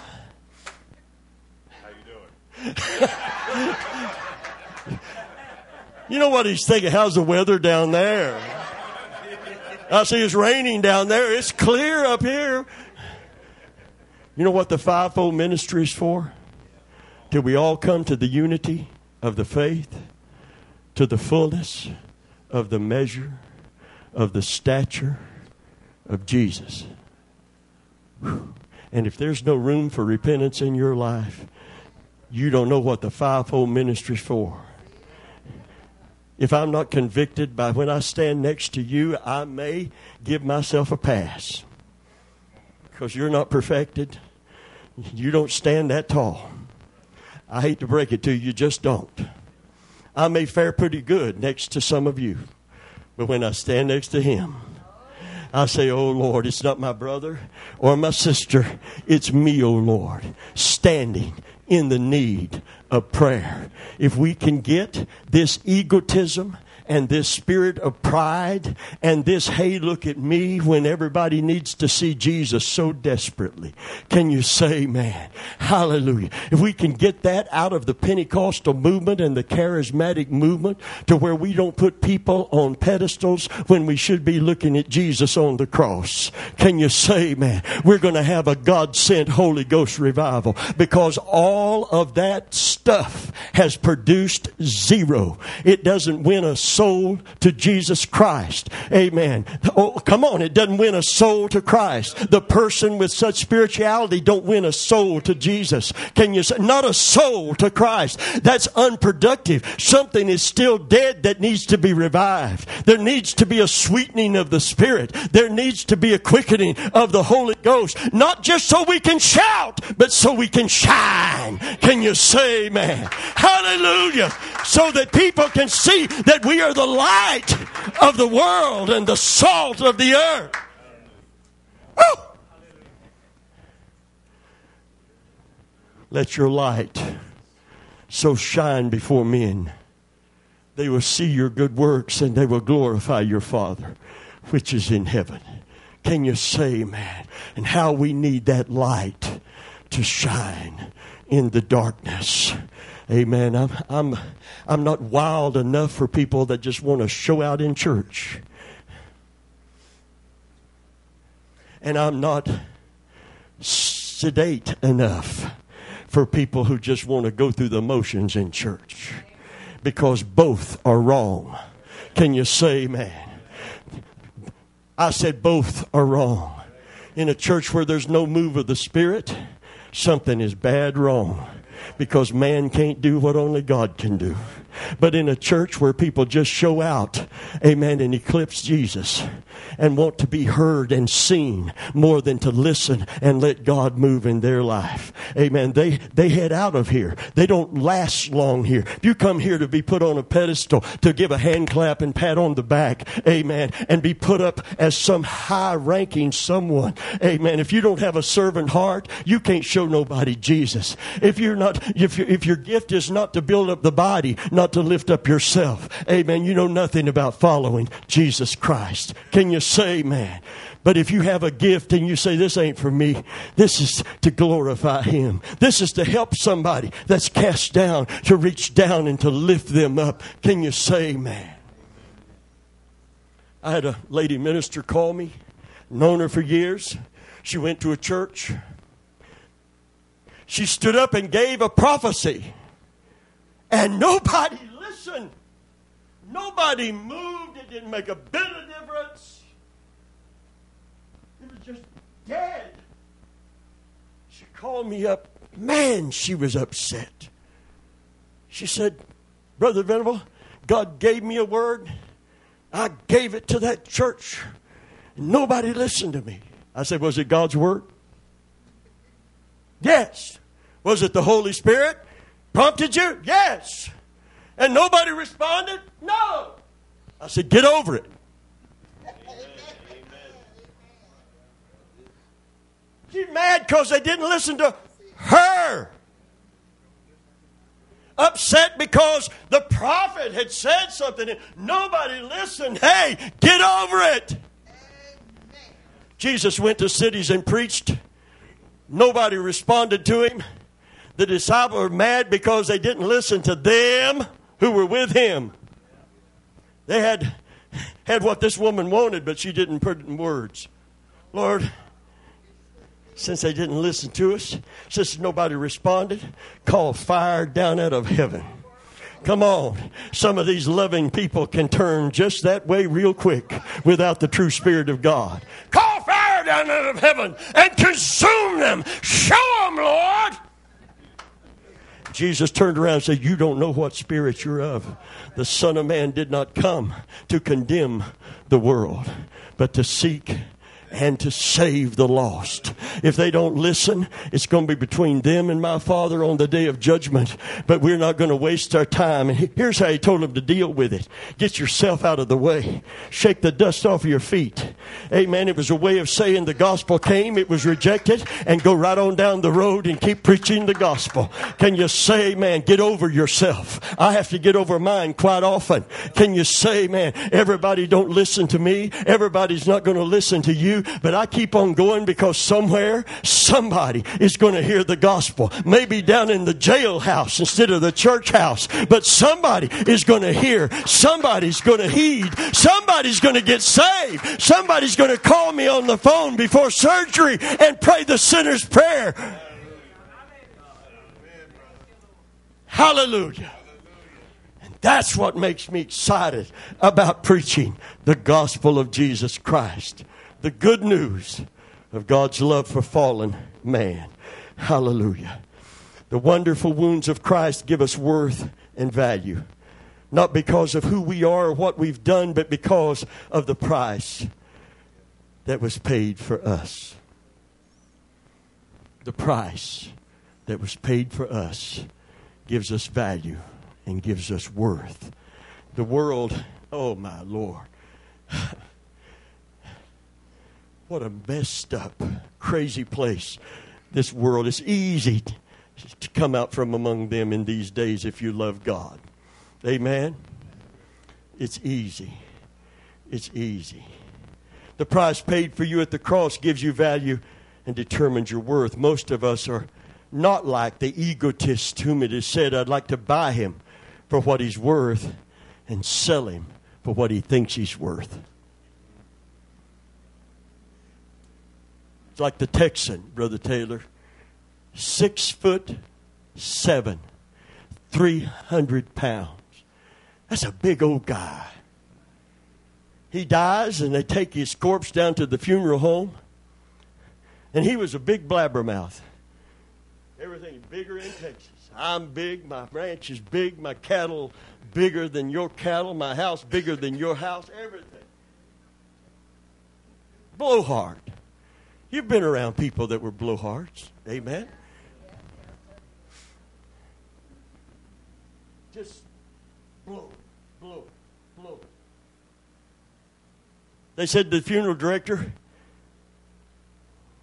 Speaker 1: how you doing? you know what he's thinking? How's the weather down there? I see it's raining down there. It's clear up here. You know what the fivefold ministry is for? Till we all come to the unity of the faith, to the fullness of the measure of the stature of Jesus. And if there's no room for repentance in your life, you don't know what the fivefold ministry is for. If I'm not convicted by when I stand next to you, I may give myself a pass. Because you're not perfected. You don't stand that tall. I hate to break it to you, you just don't. I may fare pretty good next to some of you, but when I stand next to him, I say, Oh Lord, it's not my brother or my sister, it's me, oh Lord, standing in the need of prayer. If we can get this egotism and this spirit of pride and this, hey, look at me when everybody needs to see Jesus so desperately. Can you say, man, hallelujah? If we can get that out of the Pentecostal movement and the charismatic movement to where we don't put people on pedestals when we should be looking at Jesus on the cross. Can you say, man, we're going to have a God sent Holy Ghost revival because all of that stuff has produced zero. It doesn't win us soul to Jesus Christ. Amen. Oh, come on. It doesn't win a soul to Christ. The person with such spirituality don't win a soul to Jesus. Can you say, not a soul to Christ? That's unproductive. Something is still dead that needs to be revived. There needs to be a sweetening of the Spirit. There needs to be a quickening of the Holy Ghost. Not just so we can shout, but so we can shine. Can you say, man? Hallelujah. So that people can see that we are the light of the world and the salt of the earth. Woo! Let your light so shine before men. They will see your good works and they will glorify your Father which is in heaven. Can you say, man? And how we need that light to shine in the darkness. Amen. I'm, I'm, I'm not wild enough for people that just want to show out in church. And I'm not sedate enough for people who just want to go through the motions in church. Because both are wrong. Can you say, man? I said both are wrong. In a church where there's no move of the Spirit, something is bad wrong because man can't do what only God can do. But in a church where people just show out, amen, and eclipse Jesus and want to be heard and seen more than to listen and let God move in their life. Amen. They, they head out of here. They don't last long here. If you come here to be put on a pedestal, to give a hand clap and pat on the back, amen, and be put up as some high ranking someone, amen. If you don't have a servant heart, you can't show nobody Jesus. If you're not, if, if your gift is not to build up the body, not to lift up yourself, amen, you know nothing about following Jesus Christ. Can you say, man? But if you have a gift and you say, This ain't for me, this is to glorify Him. This is to help somebody that's cast down, to reach down and to lift them up. Can you say, man? I had a lady minister call me, known her for years. She went to a church. She stood up and gave a prophecy, and nobody listened. Nobody moved. It didn't make a bit of difference. Dead. She called me up. Man, she was upset. She said, Brother Venable, God gave me a word. I gave it to that church. Nobody listened to me. I said, Was it God's word? Yes. Was it the Holy Spirit prompted you? Yes. And nobody responded? No. I said, Get over it. She's mad because they didn't listen to her. Upset because the prophet had said something and nobody listened. Hey, get over it. Jesus went to cities and preached. Nobody responded to him. The disciples were mad because they didn't listen to them who were with him. They had had what this woman wanted, but she didn't put it in words. Lord, since they didn't listen to us, since nobody responded, call fire down out of heaven. Come on. Some of these loving people can turn just that way real quick without the true Spirit of God. Call fire down out of heaven and consume them. Show them, Lord. Jesus turned around and said, You don't know what spirit you're of. The Son of Man did not come to condemn the world, but to seek and to save the lost. If they don't listen, it's going to be between them and my Father on the day of judgment. But we're not going to waste our time. And here's how he told them to deal with it get yourself out of the way, shake the dust off your feet. Amen. It was a way of saying the gospel came, it was rejected, and go right on down the road and keep preaching the gospel. Can you say, man, get over yourself? I have to get over mine quite often. Can you say, man, everybody don't listen to me? Everybody's not going to listen to you but I keep on going because somewhere somebody is going to hear the gospel. Maybe down in the jailhouse instead of the church house, but somebody is going to hear. Somebody's going to heed. Somebody's going to get saved. Somebody's going to call me on the phone before surgery and pray the sinner's prayer. Hallelujah. And that's what makes me excited about preaching the gospel of Jesus Christ the good news of God's love for fallen man. Hallelujah. The wonderful wounds of Christ give us worth and value, not because of who we are or what we've done, but because of the price that was paid for us. The price that was paid for us gives us value and gives us worth. The world, oh my Lord. What a messed up, crazy place this world. It's easy to come out from among them in these days if you love God. Amen? It's easy. It's easy. The price paid for you at the cross gives you value and determines your worth. Most of us are not like the egotist whom it is said, I'd like to buy him for what he's worth and sell him for what he thinks he's worth. Like the Texan, Brother Taylor. Six foot seven, 300 pounds. That's a big old guy. He dies, and they take his corpse down to the funeral home. And he was a big blabbermouth. Everything bigger in Texas. I'm big. My ranch is big. My cattle bigger than your cattle. My house bigger than your house. Everything. Blowhard. You've been around people that were blowhards. Amen. Just blow, blow, blow. They said to the funeral director,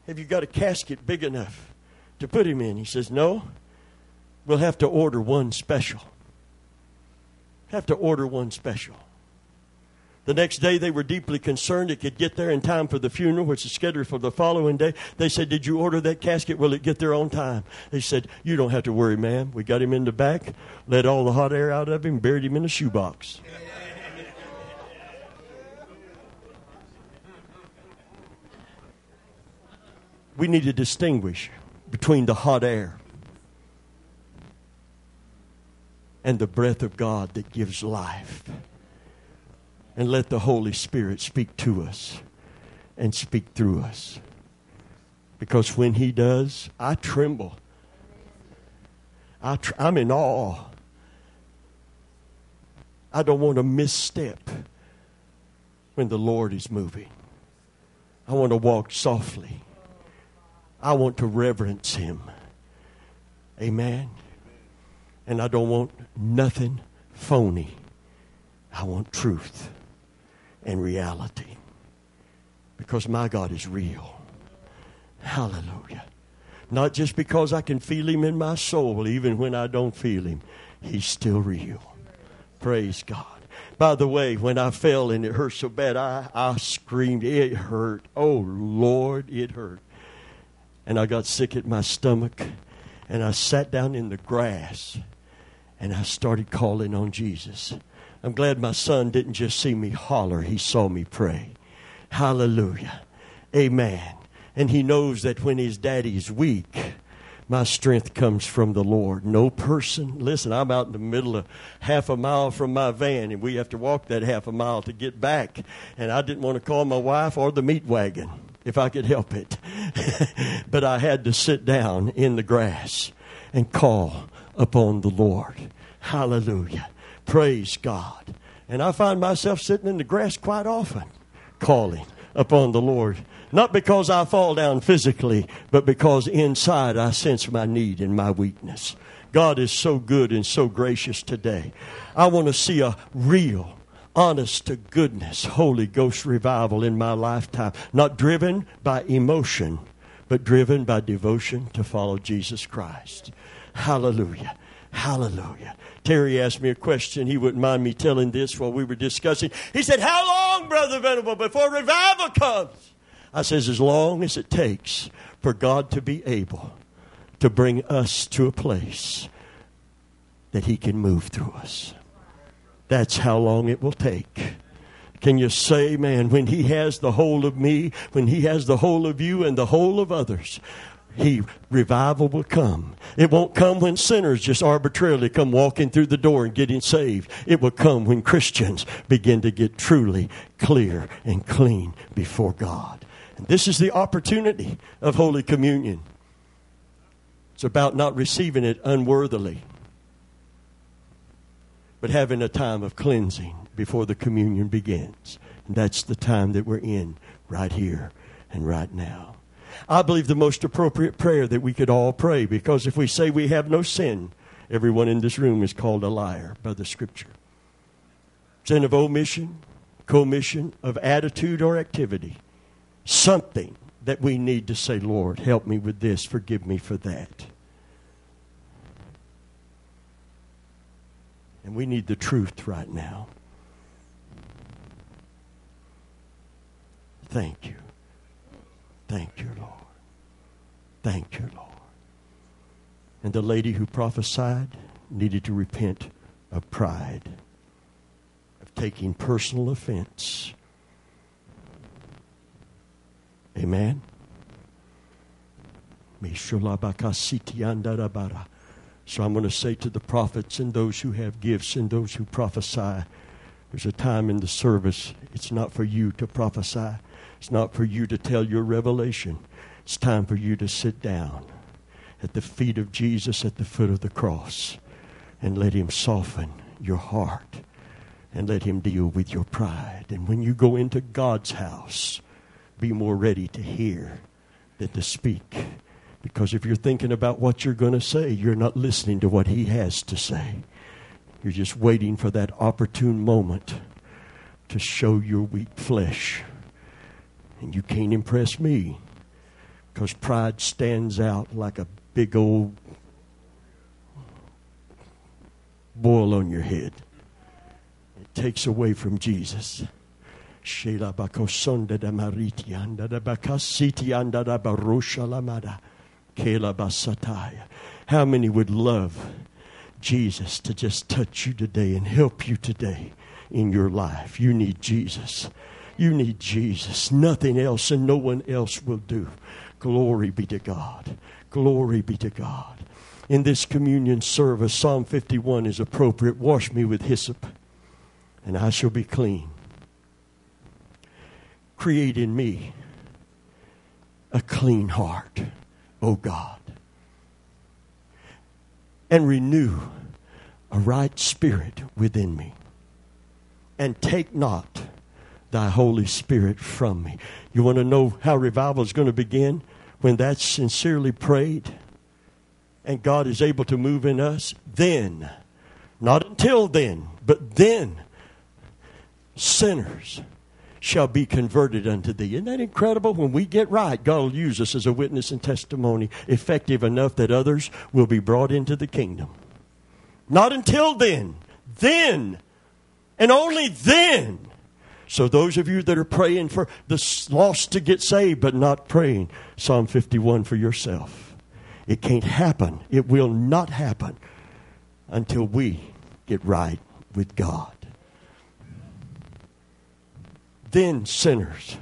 Speaker 1: Have you got a casket big enough to put him in? He says, No. We'll have to order one special. Have to order one special. The next day, they were deeply concerned it could get there in time for the funeral, which is scheduled for the following day. They said, Did you order that casket? Will it get there on time? They said, You don't have to worry, ma'am. We got him in the back, let all the hot air out of him, buried him in a shoebox. we need to distinguish between the hot air and the breath of God that gives life and let the Holy Spirit speak to us and speak through us. Because when He does, I tremble. I tr- I'm in awe. I don't want to misstep when the Lord is moving. I want to walk softly. I want to reverence Him. Amen. And I don't want nothing phony. I want truth and reality. Because my God is real. Hallelujah. Not just because I can feel Him in my soul, even when I don't feel Him, He's still real. Praise God. By the way, when I fell and it hurt so bad, I, I screamed. It hurt. Oh, Lord, it hurt. And I got sick at my stomach. And I sat down in the grass and I started calling on Jesus. I'm glad my son didn't just see me holler, he saw me pray. Hallelujah. Amen. And he knows that when his daddy's weak, my strength comes from the Lord. No person, listen, I'm out in the middle of half a mile from my van, and we have to walk that half a mile to get back. And I didn't want to call my wife or the meat wagon. if I could help it. but I had to sit down in the grass and call upon the Lord. Hallelujah. Praise God. And I find myself sitting in the grass quite often, calling upon the Lord. Not because I fall down physically, but because inside I sense my need and my weakness. God is so good and so gracious today. I want to see a real, honest to goodness Holy Ghost revival in my lifetime. Not driven by emotion, but driven by devotion to follow Jesus Christ. Hallelujah. Hallelujah. Terry asked me a question. He wouldn't mind me telling this while we were discussing. He said, How long, Brother Venable, before revival comes? I says, As long as it takes for God to be able to bring us to a place that He can move through us. That's how long it will take. Can you say, man, when He has the whole of me, when He has the whole of you and the whole of others, he revival will come. It won't come when sinners just arbitrarily come walking through the door and getting saved. It will come when Christians begin to get truly clear and clean before God. And this is the opportunity of Holy Communion. It's about not receiving it unworthily, but having a time of cleansing before the communion begins. And that's the time that we're in right here and right now. I believe the most appropriate prayer that we could all pray because if we say we have no sin, everyone in this room is called a liar by the scripture. Sin of omission, commission, of attitude or activity. Something that we need to say, Lord, help me with this, forgive me for that. And we need the truth right now. Thank you. Thank you, Lord. Thank you, Lord. And the lady who prophesied needed to repent of pride, of taking personal offense. Amen. So I'm going to say to the prophets and those who have gifts and those who prophesy, there's a time in the service, it's not for you to prophesy. It's not for you to tell your revelation. It's time for you to sit down at the feet of Jesus at the foot of the cross and let Him soften your heart and let Him deal with your pride. And when you go into God's house, be more ready to hear than to speak. Because if you're thinking about what you're going to say, you're not listening to what He has to say. You're just waiting for that opportune moment to show your weak flesh and you can't impress me because pride stands out like a big old boil on your head. It takes away from Jesus. How many would love Jesus to just touch you today and help you today in your life? You need Jesus. You need Jesus. Nothing else and no one else will do. Glory be to God. Glory be to God. In this communion service, Psalm 51 is appropriate. Wash me with hyssop, and I shall be clean. Create in me a clean heart, O God, and renew a right spirit within me. And take not thy Holy Spirit from me. You want to know how revival is going to begin? When that's sincerely prayed and God is able to move in us, then, not until then, but then, sinners shall be converted unto thee. Isn't that incredible? When we get right, God will use us as a witness and testimony effective enough that others will be brought into the kingdom. Not until then. Then, and only then, so, those of you that are praying for the lost to get saved, but not praying, Psalm 51 for yourself. It can't happen. It will not happen until we get right with God. Then sinners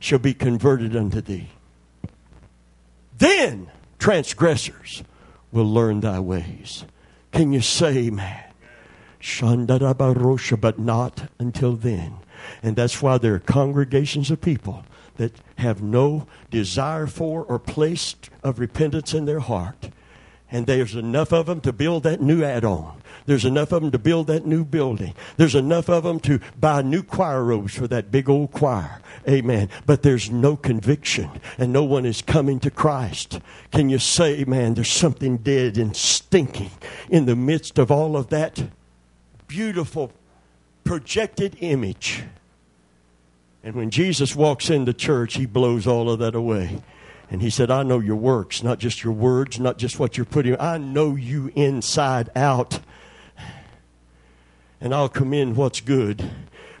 Speaker 1: shall be converted unto thee. Then transgressors will learn thy ways. Can you say, man? But not until then. And that's why there are congregations of people that have no desire for or place of repentance in their heart. And there's enough of them to build that new add on. There's enough of them to build that new building. There's enough of them to buy new choir robes for that big old choir. Amen. But there's no conviction and no one is coming to Christ. Can you say, man, there's something dead and stinking in the midst of all of that beautiful projected image? And when Jesus walks into church, he blows all of that away. And he said, I know your works, not just your words, not just what you're putting. I know you inside out. And I'll commend what's good,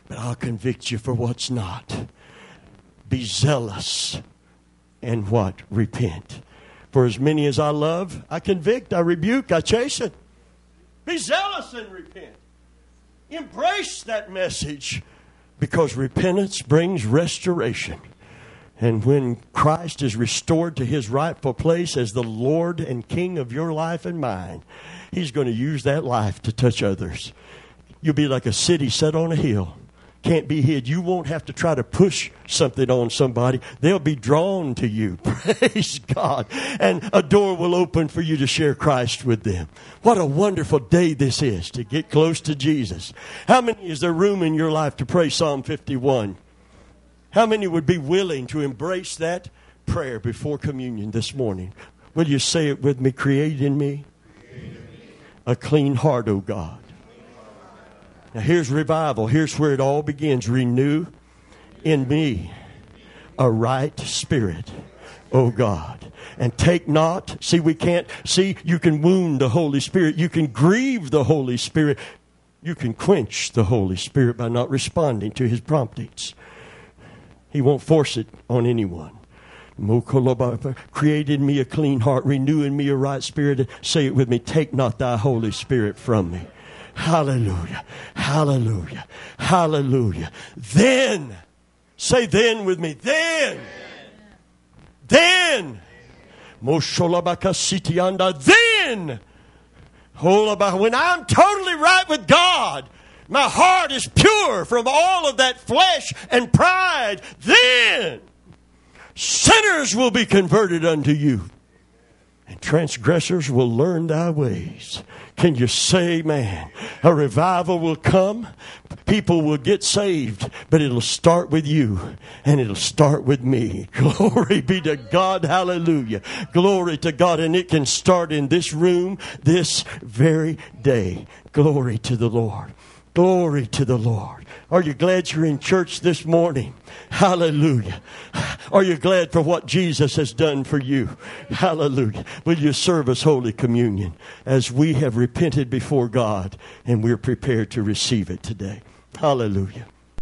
Speaker 1: but I'll convict you for what's not. Be zealous and what? Repent. For as many as I love, I convict, I rebuke, I chasten. Be zealous and repent. Embrace that message because repentance brings restoration. And when Christ is restored to his rightful place as the Lord and King of your life and mine, he's going to use that life to touch others. You'll be like a city set on a hill can't be hid. You won't have to try to push something on somebody. They'll be drawn to you. Praise God. And a door will open for you to share Christ with them. What a wonderful day this is to get close to Jesus. How many is there room in your life to pray Psalm 51? How many would be willing to embrace that prayer before communion this morning? Will you say it with me? Create in me a clean heart, O God now, here's revival. Here's where it all begins. Renew in me a right spirit, O God. And take not, see, we can't, see, you can wound the Holy Spirit. You can grieve the Holy Spirit. You can quench the Holy Spirit by not responding to his promptings. He won't force it on anyone. Create in me a clean heart, renew in me a right spirit. Say it with me. Take not thy Holy Spirit from me. Hallelujah. Hallelujah. Hallelujah. Then, say then with me. Then. Then. Mosholabakasitianda. Then. When I'm totally right with God, my heart is pure from all of that flesh and pride, then sinners will be converted unto you, and transgressors will learn thy ways. Can you say, man, a revival will come? People will get saved, but it'll start with you and it'll start with me. Glory be to God. Hallelujah. Glory to God. And it can start in this room this very day. Glory to the Lord. Glory to the Lord. Are you glad you're in church this morning? Hallelujah. Are you glad for what Jesus has done for you? Hallelujah. Will you serve us Holy Communion as we have repented before God and we're prepared to receive it today? Hallelujah.